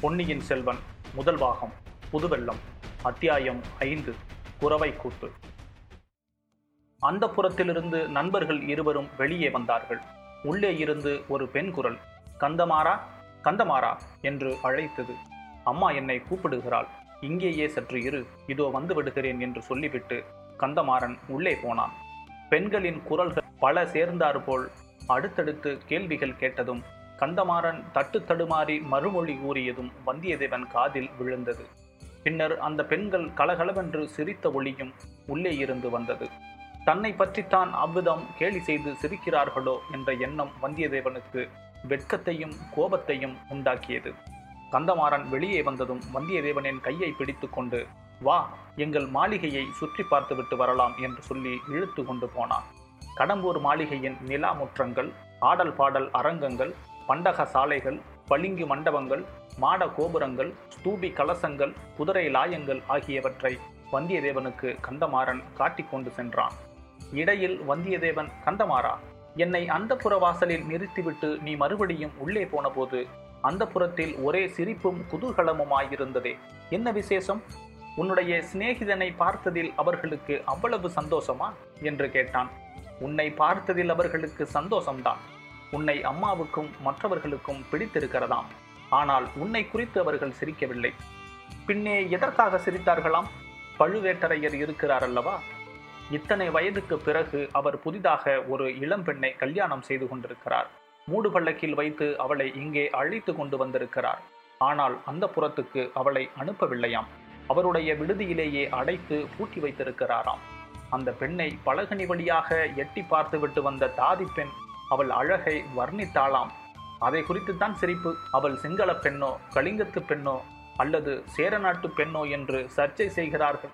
பொன்னியின் செல்வன் முதல் பாகம் புதுவெள்ளம் அத்தியாயம் ஐந்து குறவை கூத்து. அந்த புறத்திலிருந்து நண்பர்கள் இருவரும் வெளியே வந்தார்கள். உள்ளே இருந்து ஒரு பெண் குரல் கந்தமாரா கந்தமாரா என்று அழைத்தது. அம்மா என்னை கூப்பிடுகிறாள். இங்கேயே சற்று இரு. இதோ வந்து விடுகிறேன் என்று சொல்லிவிட்டு கந்தமாறன் உள்ளே போனான். பெண்களின் குரல்கள் பல சேர்ந்தாற்போல் அடுத்தடுத்து கேள்விகள் கேட்டதும் கந்தமாறன் தட்டு தடுமாறி மறுமொழி கூறியதும் வந்தியத்தேவன் காதில் விழுந்தது. பின்னர் அந்த பெண்கள் கலகலவென்று சிரித்த ஒளியும் உள்ளே இருந்து வந்தது. தன்னை பற்றித்தான் அவ்விதம் கேலி செய்து சிரிக்கிறார்களோ? என்ற எண்ணம் வந்தியத்தேவனுக்கு வெட்கத்தையும் கோபத்தையும் உண்டாக்கியது. கந்தமாறன் வெளியே வந்ததும் வந்தியத்தேவனின் கையை பிடித்து கொண்டு வா எங்கள் மாளிகையை சுற்றி பார்த்துவிட்டு வரலாம் என்று சொல்லி இழுத்து கொண்டு போனான். கடம்பூர் மாளிகையின் நிலா முற்றங்கள் ஆடல் பாடல் அரங்கங்கள் பண்டக சாலைகள் பளிங்கு மண்டபங்கள் மாட கோபுரங்கள் ஸ்தூபி கலசங்கள் குதிரை லாயங்கள் ஆகியவற்றை வந்தியத்தேவனுக்கு கந்தமாறன் காட்டிக் கொண்டு சென்றான். இடையில் வந்தியத்தேவன் கந்தமாறா என்னை அந்த வாசலில் நிறுத்திவிட்டு நீ மறுபடியும் உள்ளே போனபோது அந்த புறத்தில் ஒரே சிரிப்பும் குதூகலமுமாயிருந்ததே. என்ன விசேஷம்? உன்னுடைய சிநேகிதனை பார்த்ததில் அவர்களுக்கு அவ்வளவு சந்தோஷமா? என்று கேட்டான். உன்னை பார்த்ததில் அவர்களுக்கு சந்தோஷம்தான். உன்னை அம்மாவுக்கும் மற்றவர்களுக்கும் பிடித்திருக்கிறதாம். ஆனால் உன்னை குறித்து அவர்கள் சிரிக்கவில்லை. பின்னே எதற்காக சிரித்தார்களாம்? பழுவேட்டரையர் இருக்கிறார் அல்லவா? இத்தனை வயதுக்கு பிறகு அவர் புதிதாக ஒரு இளம்பெண்ணை கல்யாணம் செய்து கொண்டிருக்கிறார். மூடு பள்ளக்கில் வைத்து அவளை இங்கே அழைத்து கொண்டு வந்திருக்கிறார். ஆனால் அந்த புறத்துக்கு அவளை அனுப்பவில்லையாம். அவருடைய விடுதியிலேயே அடைத்து பூட்டி வைத்திருக்கிறாராம். அந்த பெண்ணை பலகனி வழியாக எட்டி பார்த்துவிட்டு வந்த தாதி பெண் அவள் அழகை வர்ணித்தாளாம். அதை குறித்துத்தான் சிரிப்பு. அவள் சிங்கள பெண்ணோ கலிங்கத்து பெண்ணோ அல்லது சேரநாட்டு பெண்ணோ என்று சர்ச்சை செய்கிறார்கள்.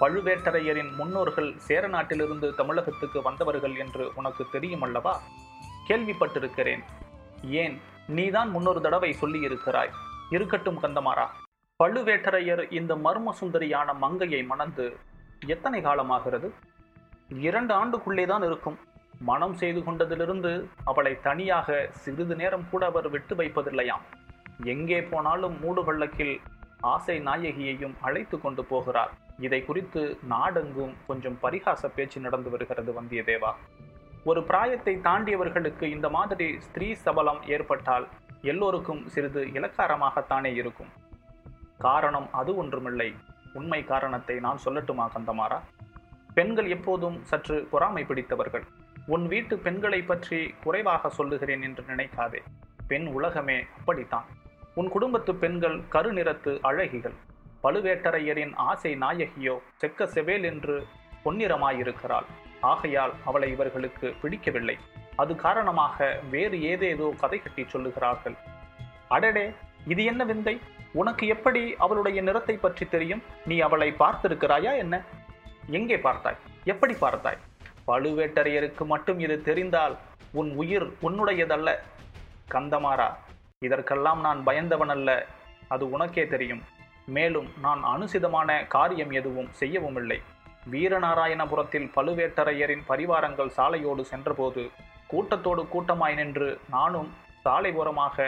பழுவேட்டரையரின் முன்னோர்கள் சேர நாட்டிலிருந்து தமிழகத்துக்கு வந்தவர்கள் என்று உனக்கு தெரியும் அல்லவா கேள்விப்பட்டிருக்கிறேன். ஏன்? நீதான் முன்னொரு தடவை சொல்லியிருக்கிறாய். இருக்கட்டும் கந்தமாரா பழுவேட்டரையர் இந்த மர்ம சுந்தரியான மங்கையை மணந்து எத்தனை காலமாகிறது? இரண்டு ஆண்டுக்குள்ளே தான் இருக்கும். மனம் செய்து கொண்டதிலிருந்து அவளை தனியாக சிறிது நேரம் கூட அவர் விட்டு வைப்பதில்லையாம். எங்கே போனாலும் மூடு பள்ளக்கில் ஆசை நாயகியையும் அழைத்து கொண்டு போகிறார். இதை குறித்து நாடெங்கும் கொஞ்சம் பரிகாச பேச்சு நடந்து வருகிறது வந்தியத்தேவா. ஒரு பிராயத்தை தாண்டியவர்களுக்கு இந்த மாதிரி ஸ்திரீ சபலம் ஏற்பட்டால் எல்லோருக்கும் சிறிது இலக்காரமாகத்தானே இருக்கும். காரணம் அது ஒன்றுமில்லை. உண்மை காரணத்தை நான் சொல்லட்டுமா கந்தமாரா பெண்கள் எப்போதும் சற்று பொறாமை பிடித்தவர்கள். உன் வீட்டு பெண்களை பற்றி குறைவாக சொல்லுகிறேன் என்று நினைக்காதே. பெண் உலகமே அப்படித்தான். உன் குடும்பத்து பெண்கள் கருநிறத்து அழகிகள். பழுவேட்டரையரின் ஆசை நாயகியோ செக்க செவேல் என்று பொன்னிறமாயிருக்கிறாள். ஆகையால் அவளை இவர்களுக்கு பிடிக்கவில்லை. அது காரணமாக வேறு ஏதேதோ கதை கட்டி சொல்லுகிறார்கள். அடடே இது என்ன விந்தை? உனக்கு எப்படி அவளுடைய நிறத்தை பற்றி தெரியும்? நீ அவளை பார்த்திருக்கிறாயா என்ன? எங்கே பார்த்தாய்? எப்படி பார்த்தாய்? பழுவேட்டரையருக்கு மட்டும் இது தெரிந்தால் உன் உயிர் உன்னுடையதல்ல. கந்தமாறா இதற்கெல்லாம் நான் பயந்தவன் அல்ல அது உனக்கே தெரியும். மேலும் நான் அனுசிதமான காரியம் எதுவும் செய்யவும் இல்லை வீரநாராயணபுரத்தில் பழுவேட்டரையரின் பரிவாரங்கள் சாலையோடு சென்றபோது கூட்டத்தோடு கூட்டமாய் நின்று நானும் சாலை ஓரமாக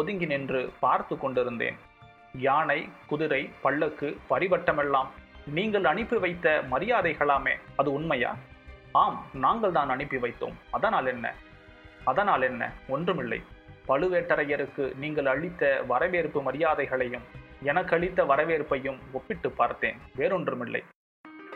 ஒதுங்கி நின்று பார்த்து கொண்டிருந்தேன். யானை குதிரை பல்லக்கு பரிவட்டமெல்லாம் நீங்கள் அனுப்பி வைத்த மரியாதைகளாமே அது உண்மையா? ஆம் நாங்கள் தான் அனுப்பி வைத்தோம். அதனால் என்ன? அதனால் என்ன? ஒன்றுமில்லை. பழுவேட்டரையருக்கு நீங்கள் அளித்த வரவேற்பு மரியாதைகளையும் எனக்கு அளித்த வரவேற்பையும் ஒப்பிட்டு பார்த்தேன். வேறொன்றுமில்லை.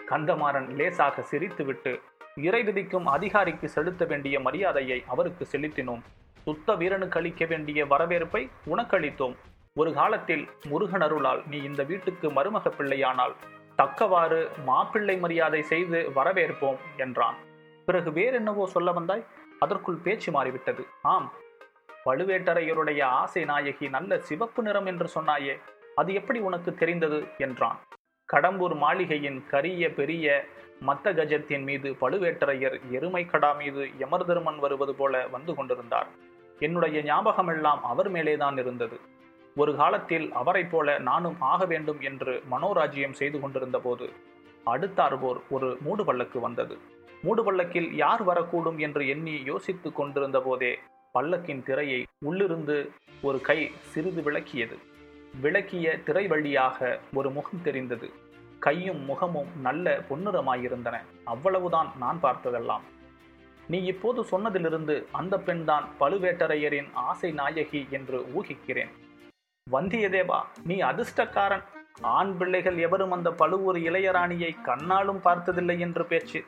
கந்தமாறன் லேசாக சிரித்துவிட்டு இறை விதிக்கும் அதிகாரிக்கு செலுத்த வேண்டிய மரியாதையை அவருக்கு செலுத்தினோம். சுத்த வீரனுக்கு அளிக்க வேண்டிய வரவேற்பை உனக்களித்தோம் ஒரு காலத்தில் முருகன் அருளால் நீ இந்த வீட்டுக்கு மருமக பிள்ளையானால் தக்கவாறு மாப்பிள்ளை மரியாதை செய்து வரவேற்போம் என்றான். பிறகு வேறென்னவோ சொல்ல வந்தாய்? அதற்குள் பேச்சு மாறிவிட்டது. ஆம் பழுவேட்டரையருடைய ஆசை நாயகி நல்ல சிவப்பு நிறம் என்று சொன்னாயே அது எப்படி உனக்கு தெரிந்தது? என்றான். கடம்பூர் மாளிகையின் கரிய பெரிய மத்த கஜத்தின் மீது பழுவேட்டரையர் எருமை கடா மீது யமர்தருமன் வருவது போல வந்து கொண்டிருந்தார். என்னுடைய ஞாபகமெல்லாம் அவர் மேலேதான் இருந்தது. ஒரு காலத்தில் அவரைப் போல நானும் ஆக வேண்டும் என்று மனோராஜ்யம் செய்து கொண்டிருந்த போது அடுத்தார்போர் ஒரு மூடு பல்லக்கு வந்தது. மூடு பல்லக்கில் யார் வரக்கூடும் என்று எண்ணி யோசித்துக் கொண்டிருந்த போதே பல்லக்கின் திரையை உள்ளிருந்து ஒரு கை சிறிது விளக்கியது. விளக்கிய திரை வழியாக ஒரு முகம் தெரிந்தது. கையும் முகமும் நல்ல பொன்னிறமாயிருந்தன. அவ்வளவுதான் நான் பார்த்ததெல்லாம். நீ இப்போது சொன்னதிலிருந்து அந்த பெண்தான் பழுவேட்டரையரின் ஆசை நாயகி என்று ஊகிக்கிறேன். வந்தியதேவா நீ அதிர்ஷ்டக்காரன். ஆண் பிள்ளைகள் எவரும் அந்த பழுவூர் இளையராணியை கண்ணாலும் பார்த்ததில்லை என்று பேச்சு.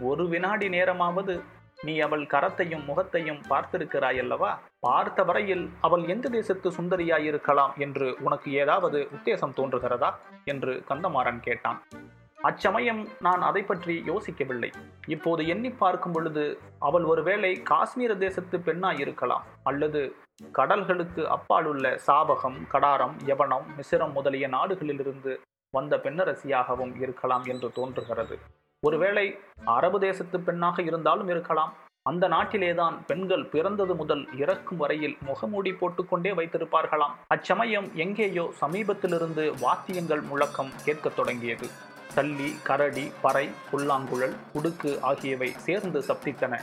ஒரு வினாடி நேரமாவது நீ அவள் கரத்தையும் முகத்தையும் பார்த்திருக்கிறாயல்லவா? பார்த்த வரையில் அவள் எந்த தேசத்து சுந்தரியாயிருக்கலாம் என்று உனக்கு ஏதாவது உத்தேசம் தோன்றுகிறதா? என்று கந்தமாறன் கேட்டான். அச்சமயம் நான் அதை பற்றி யோசிக்கவில்லை. இப்போது எண்ணி பார்க்கும் பொழுது அவள் ஒருவேளை காஷ்மீர தேசத்து பெண்ணாயிருக்கலாம் அல்லது கடல்களுக்கு அப்பாலுள்ள சாபகம் கடாரம் யவனம் மிசிரம் முதலிய நாடுகளிலிருந்து வந்த பெண்ணரசியாகவும் இருக்கலாம் என்று தோன்றுகிறது. ஒருவேளை அரபு தேசத்து பெண்ணாக இருந்தாலும் இருக்கலாம். அந்த நாட்டிலேதான் பெண்கள் பிறந்தது முதல் இறக்கும் வரையில் முகமூடி போட்டுக்கொண்டே வைத்திருப்பார்களாம். அச்சமயம் எங்கேயோ சமீபத்திலிருந்து வாத்தியங்கள் முழக்கம் கேட்கத் தொடங்கியது. தள்ளி கரடி பறை புல்லாங்குழல் குடுக்கு ஆகியவை சேர்ந்து சப்தித்தன.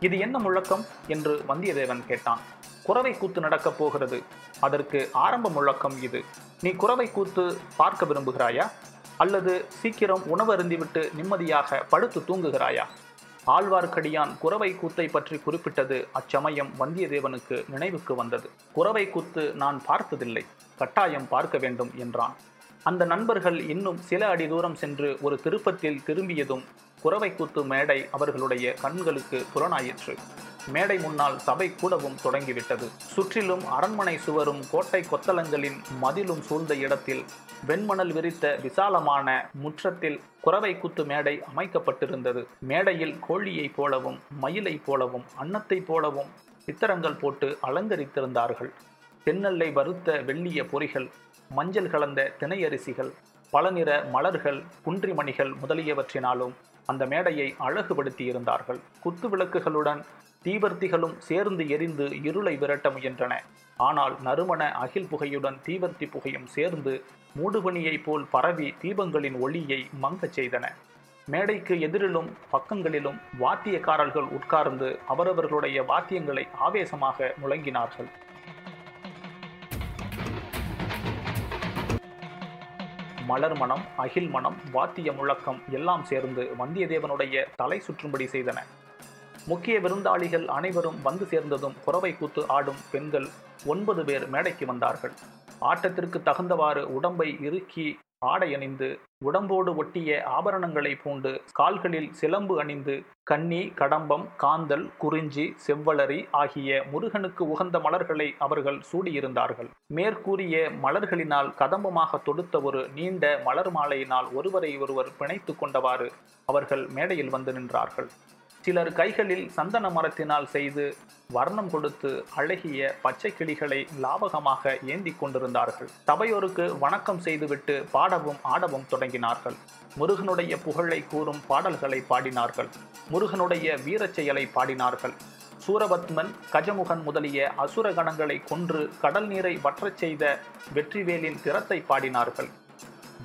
இது என்ன முழக்கம்? என்று வந்தியத்தேவன் கேட்டான். குறவை கூத்து நடக்கப் போகிறது. அதற்கு ஆரம்ப முழக்கம் இது. நீ குறவை கூத்து பார்க்க விரும்புகிறாயா? அல்லது சீக்கிரம் உணவு அருந்திவிட்டு நிம்மதியாக படுத்து தூங்குகிறாயா? ஆழ்வார்க்கடியான் குறவை கூத்தை பற்றி குறிப்பிட்டது அச்சமயம் வந்தியத்தேவனுக்கு நினைவுக்கு வந்தது. குறவை கூத்து நான் பார்த்ததில்லை. கட்டாயம் பார்க்க வேண்டும் என்றான். அந்த நண்பர்கள் இன்னும் சில அடி தூரம் சென்று ஒரு திருப்பத்தில் திரும்பியதும் குறவை கூத்து மேடை அவர்களுடைய கண்களுக்கு புலனாயிற்று. மேடை முன்னால் சபை கூடவும் தொடங்கிவிட்டது. சுற்றிலும் அரண்மனை சுவரும் கோட்டை கொத்தளங்களின் மதிலும் சூழ்ந்த இடத்தில் வெண்மணல் விரித்த விசாலமான முற்றத்தில் குறவை குத்து மேடை அமைக்கப்பட்டிருந்தது. மேடையில் கோழியைப் போலவும் மயிலைப் போலவும் அன்னத்தைப் போலவும் சித்திரங்கள் போட்டு அலங்கரித்திருந்தார்கள். தென்னல்லை வறுத்த வெள்ளிய பொறிகள் மஞ்சள் கலந்த திணையரிசிகள் பலநிற மலர்கள் குன்றிமணிகள் முதலியவற்றினாலும் அந்த மேடையை அழகுபடுத்தியிருந்தார்கள். குத்து விளக்குகளுடன் தீவர்த்திகளும் சேர்ந்து எரிந்து இருளை விரட்ட முயன்றன. ஆனால் நறுமண அகில் புகையுடன் தீவர்த்தி புகையும் சேர்ந்து மூடுபனியைப் போல் பரவி தீபங்களின் ஒளியை மங்கச் செய்தன. மேடைக்கு எதிரிலும் பக்கங்களிலும் வாத்தியக்காரர்கள் உட்கார்ந்து அவரவர்களுடைய வாத்தியங்களை ஆவேசமாக முழங்கினார்கள். மலர் மனம் அகில் மனம் வாத்திய முழக்கம் எல்லாம் சேர்ந்து வந்தியத்தேவனுடைய தலை சுற்றும்படி செய்தன. முக்கிய விருந்தாளிகள் அனைவரும் வந்து சேர்ந்ததும் குறவை கூத்து ஆடும் பெண்கள் ஒன்பது பேர் மேடைக்கு வந்தார்கள். ஆட்டத்திற்கு தகுந்தவாறு உடம்பை இறுக்கி ஆடை அணிந்து உடம்போடு ஒட்டிய ஆபரணங்களை பூண்டு கால்களில் சிலம்பு அணிந்து கன்னி கடம்பம் காந்தல் குறிஞ்சி செவ்வளரி ஆகிய முருகனுக்கு உகந்த மலர்களை அவர்கள் சூடியிருந்தார்கள். மேற்கூறிய மலர்களினால் கதம்பமாக தொடுத்த ஒரு நீண்ட மலர் மாலையினால் ஒருவரை ஒருவர் பிணைத்து கொண்டவாறு அவர்கள் மேடையில் வந்து நின்றார்கள். சிலர் கைகளில் சந்தன மரத்தினால் செய்து வர்ணம் கொடுத்து அழகிய பச்சை கிளிகளை லாபகமாக ஏந்தி கொண்டிருந்தார்கள். சபையோருக்கு வணக்கம் செய்துவிட்டு பாடவும் ஆடவும் தொடங்கினார்கள். முருகனுடைய புகழை கூறும் பாடல்களை பாடினார்கள். முருகனுடைய வீரச் செயலை பாடினார்கள். சூரபத்மன் கஜமுகன் முதலிய அசுர கணங்களை கொன்று கடல் நீரை வற்றச் செய்த வெற்றிவேலின் திறத்தை பாடினார்கள்.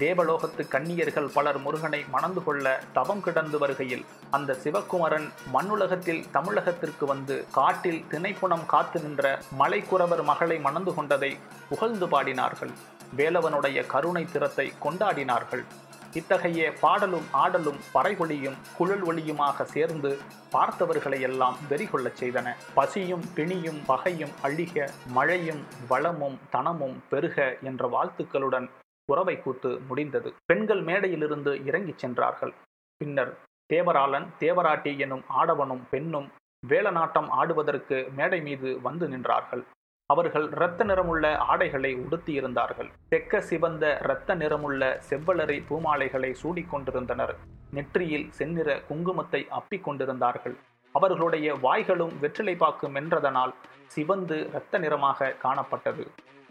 தேவலோகத்து கன்னியர்கள் பலர் முருகனை மணந்து கொள்ள தவம் கிடந்து வருகையில் அந்த சிவகுமரன் மண்ணுலகத்தில் தமிழகத்திற்கு வந்து காட்டில் திணைப்புணம் காத்து நின்ற மலைக்குறவர் மகளை மணந்து கொண்டதை புகழ்ந்து பாடினார்கள். வேலவனுடைய கருணை திறத்தை கொண்டாடினார்கள். இத்தகைய பாடலும் ஆடலும் பறைகொழியும் குழல் ஒளியுமாக சேர்ந்து பார்த்தவர்களை எல்லாம் வெறிகொள்ளச் செய்தன. பசியும் பிணியும் பகையும் அழிக மழையும் வளமும் தனமும் பெருக என்ற வாழ்த்துக்களுடன் உறவை கூத்து முடிந்தது. பெண்கள் மேடையிலிருந்து இறங்கிச் சென்றார்கள். பின்னர் தேவராளன் தேவராட்டி எனும் ஆடவனும் பெண்ணும் வேலநாட்டம் ஆடுவதற்கு மேடை மீது வந்து நின்றார்கள். அவர்கள் இரத்த நிறமுள்ள ஆடைகளை உடுத்தியிருந்தார்கள். தெக்க சிவந்த இரத்த நிறமுள்ள செவ்வளரி பூமாலைகளை சூடிக்கொண்டிருந்தனர் நெற்றியில் செந்நிற குங்குமத்தை அப்பிக் கொண்டிருந்தார்கள். அவர்களுடைய வாய்களும் வெற்றிலைப்பாக்கு மென்றதனால் சிவந்து இரத்த நிறமாக காணப்பட்டது.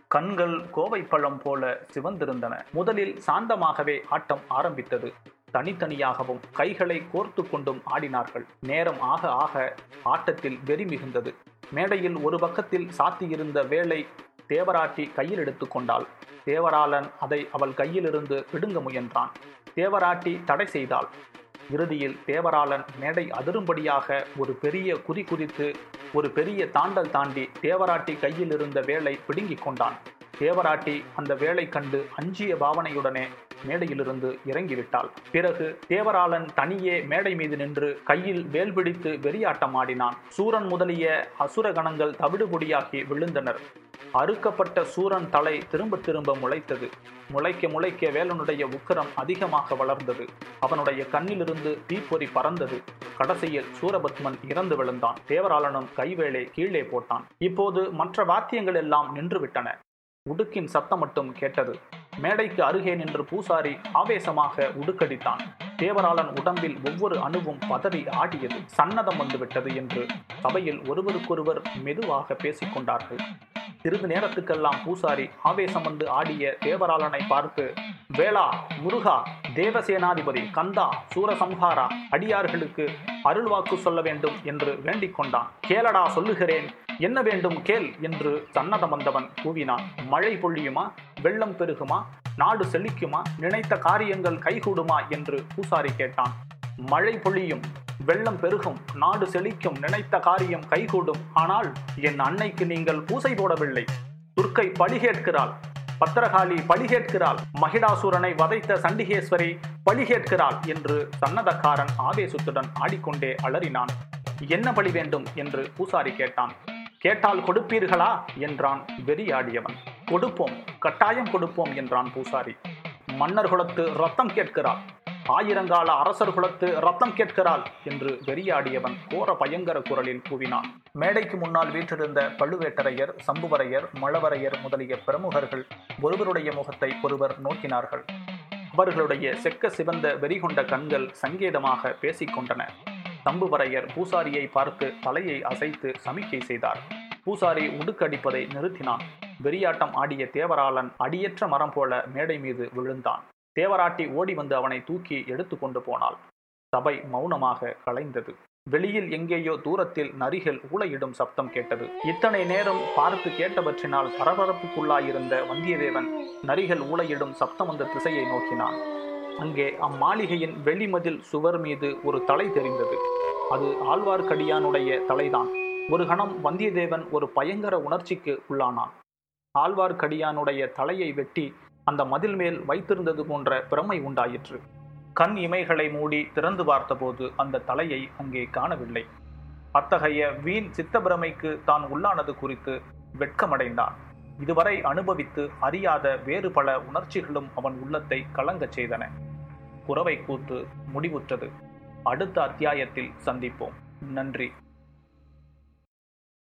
கண்கள் கோவை பழம் போல சிவந்திருந்தன. முதலில் சாந்தமாகவே ஆட்டம் ஆரம்பித்தது. தனித்தனியாகவும் கைகளை கோர்த்து கொண்டும் ஆடினார்கள். நேரம் ஆக ஆக ஆட்டத்தில் வெறி மிகுந்தது. மேடையில் ஒரு பக்கத்தில் சாத்தியிருந்த வேலை தேவராட்டி கையில் எடுத்துக்கொண்டாள் தேவராளன் அதை அவள் கையிலிருந்து பிடுங்க முயன்றான். தேவராட்டி தடை செய்தாள். இறுதியில் தேவராளன் மேடை அதிரும்படியாக ஒரு பெரிய குறி குறித்து ஒரு பெரிய தாண்டல் தாண்டி தேவராட்டி கையில் இருந்த வேலை பிடுங்கிக் கொண்டான். தேவராட்டி அந்த வேலை கண்டு அஞ்சிய பாவனையுடனே மேடையிலிருந்து இறங்கிவிட்டாள். பிறகு தேவராளன் தனியே மேடை மீது நின்று கையில் வேல் பிடித்து வெறியாட்டம் ஆடினான். சூரன் முதலிய அசுர கணங்கள் தவிடுபொடியாகி விழுந்தனர். அறுக்கப்பட்ட சூரன் தலை திரும்ப திரும்ப முளைத்தது. முளைக்க முளைக்க வேலனுடைய உக்கரம் அதிகமாக வளர்ந்தது. அவனுடைய கண்ணிலிருந்து தீப்பொறி பறந்தது. கடைசியில் சூரபத்மன் இறந்து விழுந்தான். தேவராளனும் கைவேளை கீழே போட்டான். இப்போது மற்ற வாத்தியங்கள் எல்லாம் நின்றுவிட்டன. உடுக்கின் சத்தம் மட்டும் கேட்டது. மேடைக்கு அருகே நின்று பூசாரி ஆவேசமாக உடுக்கடித்தான். தேவராளன் உடம்பில் ஒவ்வொரு அணுவும் பதறி ஆடியது. சன்னதம் வந்துவிட்டது என்று சபையில் ஒருவருக்கொருவர் மெதுவாக பேசிக்கொண்டார்கள். சிறிது நேரத்துக்கெல்லாம் பூசாரி ஆவேசம் வந்து ஆடிய தேவராளனை பார்த்து வேளா முருகா தேவசேனாதிபதி கந்தா சூரசம்ஹாரா அடியார்களுக்கு அருள்வாக்கு சொல்ல வேண்டும் என்று வேண்டிக் கொண்டான். கேளடா சொல்லுகிறேன் என்ன வேண்டும் கேள் என்று சன்னதம் வந்தவன் கூவினான். மழை பொழியுமா? வெள்ளம் பெருகுமா? நாடு செழிக்குமா? நினைத்த காரியங்கள் கைகூடுமா? என்று பூசாரி கேட்டான். மழை பொழியும் வெள்ளம் பெருகும் நாடு செழிக்கும் நினைத்த காரியம் கைகூடும். ஆனால் என் அன்னைக்கு நீங்கள் பூசை போடவில்லை. துர்க்கை பழி கேட்கிறாள். பத்திரகாளி பழி கேட்கிறாள். மகிடாசுரனை வதைத்த சண்டிகேஸ்வரி பழி கேட்கிறாள் என்று சன்னதக்காரன் ஆவேசத்துடன் ஆடிக்கொண்டே அலறினான். என்ன பழி வேண்டும்? என்று பூசாரி கேட்டான். கேட்டால் கொடுப்பீர்களா? என்றான் வெறியாடியவன். கொடுப்போம் கட்டாயம் கொடுப்போம் என்றான் பூசாரி. மன்னர் குலத்து ரத்தம் கேட்கிறாள் ஆயிரங்கால அரசர் குலத்து ரத்தம் கேட்கிறாள் என்று வெறியாடியவன் கோர பயங்கர குரலில் கூவினான். மேடைக்கு முன்னால் வீற்றிருந்த பழுவேட்டரையர் சம்புவரையர் மழவரையர் முதலிய பிரமுகர்கள் ஒருவருடைய முகத்தை ஒருவர் நோக்கினார்கள். அவர்களுடைய செக்க சிவந்த வெறிகொண்ட கண்கள் சங்கேதமாக பேசிக்கொண்டன சம்புவரையர் பூசாரியை பார்த்து தலையை அசைத்து சமிக்கை செய்தார். பூசாரி உடுக்கடிப்பதை நிறுத்தினான். வெறியாட்டம் ஆடிய தேவராளன் அடியற்ற மரம் போல மேடை மீது விழுந்தான். தேவராட்டி ஓடி வந்து அவனை தூக்கி எடுத்து கொண்டு போனாள். சபை மௌனமாக கலைந்தது. வெளியில் எங்கேயோ தூரத்தில் நரிகள் ஊளையிடும் சப்தம் கேட்டது. இத்தனை நேரம் பார்த்து கேட்டவற்றினால் பரபரப்புக்குள்ளாயிருந்த வந்தியத்தேவன் நரிகள் ஊளையிடும் சப்தம் வந்த திசையை நோக்கினான். அங்கே அம்மாளிகையின் வெளிமதில் சுவர் மீது ஒரு தலை தெரிந்தது. அது ஆழ்வார்க்கடியானுடைய தலைதான். ஒரு கணம் வந்தியத்தேவன் ஒரு பயங்கர உணர்ச்சிக்கு உள்ளானான். ஆழ்வார்க்கடியானுடைய தலையை வெட்டி அந்த மதில் மேல் வைத்திருந்தது போன்ற பிரமை உண்டாயிற்று. கண் இமைகளை மூடி திறந்து பார்த்தபோது அந்த தலையை அங்கே காணவில்லை. அத்தகைய வீண் சித்தப்பிரமைக்கு தான் உள்ளானது குறித்து வெட்கமடைந்தான். இதுவரை அனுபவித்து அறியாத வேறு பல உணர்ச்சிகளும் அவன் உள்ளத்தை கலங்கச் செய்தன. குறவை கூத்து முடிவுற்றது. அடுத்த அத்தியாயத்தில் சந்திப்போம். நன்றி.